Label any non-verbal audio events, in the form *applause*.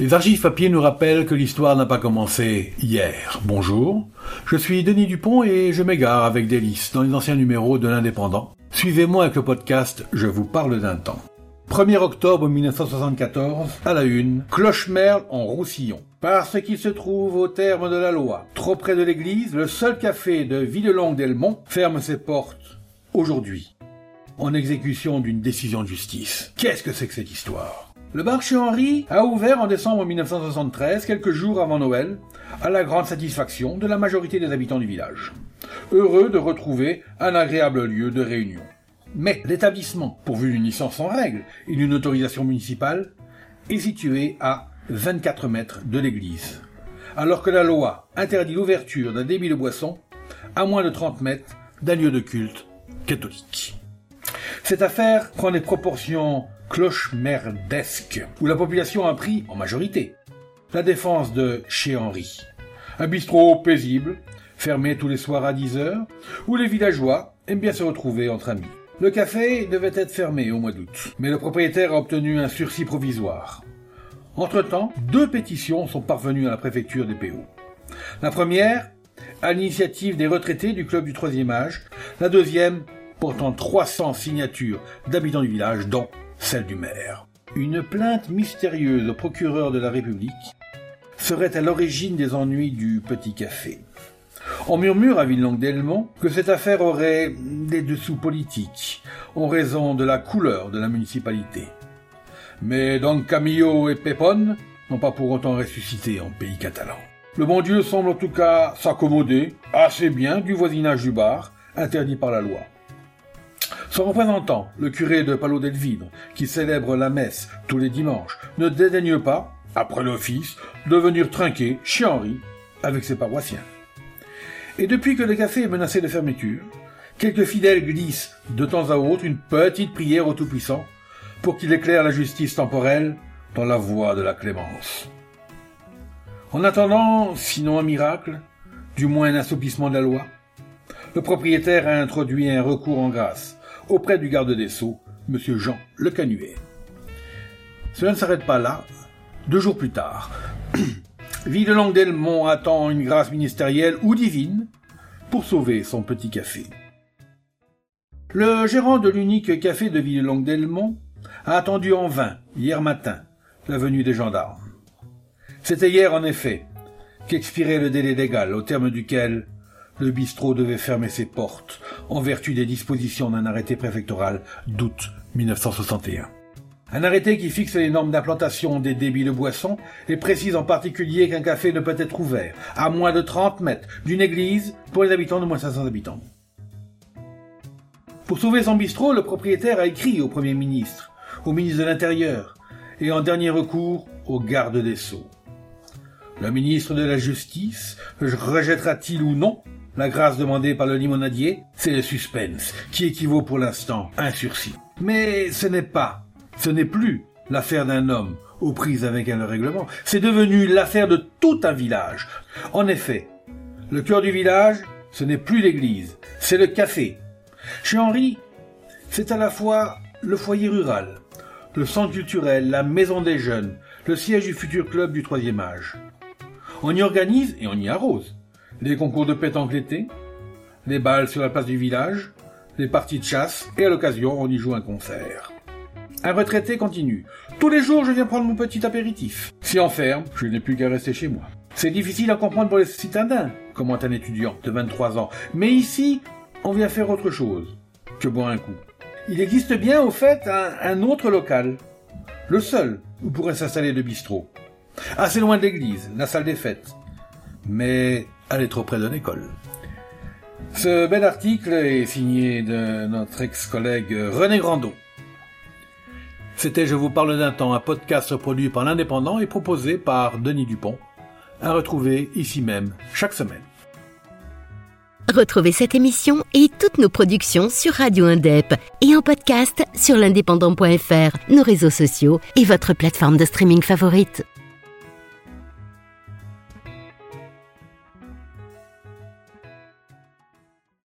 Les archives papier nous rappellent que l'histoire n'a pas commencé hier. Bonjour, je suis Denis Dupont et je m'égare avec délice dans les anciens numéros de l'Indépendant. Suivez-moi avec le podcast Je vous parle d'un temps. 1er octobre 1974, à la une, Clochemerle en Roussillon. Parce qu'il se trouve au terme de la loi, trop près de l'église, le seul café de Villelongue-Delmont ferme ses portes aujourd'hui, en exécution d'une décision de justice. Qu'est-ce que c'est que cette histoire? Le bar chez Henri a ouvert en décembre 1973, quelques jours avant Noël, à la grande satisfaction de la majorité des habitants du village. Heureux de retrouver un agréable lieu de réunion. Mais l'établissement, pourvu d'une licence en règle et d'une autorisation municipale, est situé à 24 mètres de l'église, alors que la loi interdit l'ouverture d'un débit de boisson à moins de 30 mètres d'un lieu de culte catholique. Cette affaire prend des proportions cloche-merdesques, où la population a pris, en majorité, la défense de chez Henri. Un bistrot paisible, fermé tous les soirs à 10 heures, où les villageois aiment bien se retrouver entre amis. Le café devait être fermé au mois d'août, mais le propriétaire a obtenu un sursis provisoire. Entre-temps, deux pétitions sont parvenues à la préfecture des PO. La première, à l'initiative des retraités du club du troisième âge, la deuxième, portant 300 signatures d'habitants du village, dont celle du maire. Une plainte mystérieuse au procureur de la République serait à l'origine des ennuis du petit café. On murmure à Villeneuve-d'Elmont que cette affaire aurait des dessous politiques, en raison de la couleur de la municipalité. Mais Don Camillo et Pépone n'ont pas pour autant ressuscité en pays catalan. Le bon Dieu semble en tout cas s'accommoder assez bien du voisinage du bar, interdit par la loi. Son représentant, le curé de Palo del qui célèbre la messe tous les dimanches, ne dédaigne pas, après l'office, de venir trinquer chez Henri avec ses paroissiens. Et depuis que le café est menacé de fermeture, quelques fidèles glissent de temps à autre une petite prière au Tout-Puissant pour qu'il éclaire la justice temporelle dans la voie de la clémence. En attendant, sinon un miracle, du moins un assoupissement de la loi, le propriétaire a introduit un recours en grâce auprès du garde des Sceaux, M. Jean Le Canuet. Cela ne s'arrête pas là. Deux jours plus tard, *clears throat* Ville Delmont attend une grâce ministérielle ou divine pour sauver son petit café. Le gérant de l'unique café de Ville Delmont a attendu en vain, hier matin, la venue des gendarmes. C'était hier, en effet, qu'expirait le délai légal au terme duquel le bistrot devait fermer ses portes en vertu des dispositions d'un arrêté préfectoral d'août 1961. Un arrêté qui fixe les normes d'implantation des débits de boissons et précise en particulier qu'un café ne peut être ouvert à moins de 30 mètres d'une église pour les habitants de moins de 500 habitants. Pour sauver son bistrot, le propriétaire a écrit au Premier ministre, au ministre de l'Intérieur et en dernier recours au garde des Sceaux. Le ministre de la Justice rejettera-t-il ou non la grâce demandée par le limonadier C'est le suspense, qui équivaut pour l'instant à un sursis. Mais ce n'est pas ce n'est plus l'affaire d'un homme aux prises avec un règlement, c'est devenu l'affaire de tout un village. En effet, le cœur du village, ce n'est plus l'église, c'est le café. Chez Henri, c'est à la fois le foyer rural, le centre culturel, la maison des jeunes, le siège du futur club du troisième âge. On y organise et on y arrose les concours de pétanque l'été, les balles sur la place du village, les parties de chasse et à l'occasion on y joue un concert. Un retraité continue. Tous les jours, je viens prendre mon petit apéritif. Si enferme, je n'ai plus qu'à rester chez moi. C'est difficile à comprendre pour les citadins, commente un étudiant de 23 ans. Mais ici, on vient faire autre chose que boire un coup. Il existe bien, au fait, un, autre local. Le seul où pourrait s'installer le bistrot. Assez loin de l'église, la salle des fêtes. Mais est trop près de l'école. Ce bel article est signé de notre ex-collègue René Grandot. C'était Je vous parle d'un temps, un podcast produit par l'Indépendant et proposé par Denis Dupont, à retrouver ici même chaque semaine. Retrouvez cette émission et toutes nos productions sur Radio Indep et en podcast sur l'indépendant.fr, nos réseaux sociaux et votre plateforme de streaming favorite.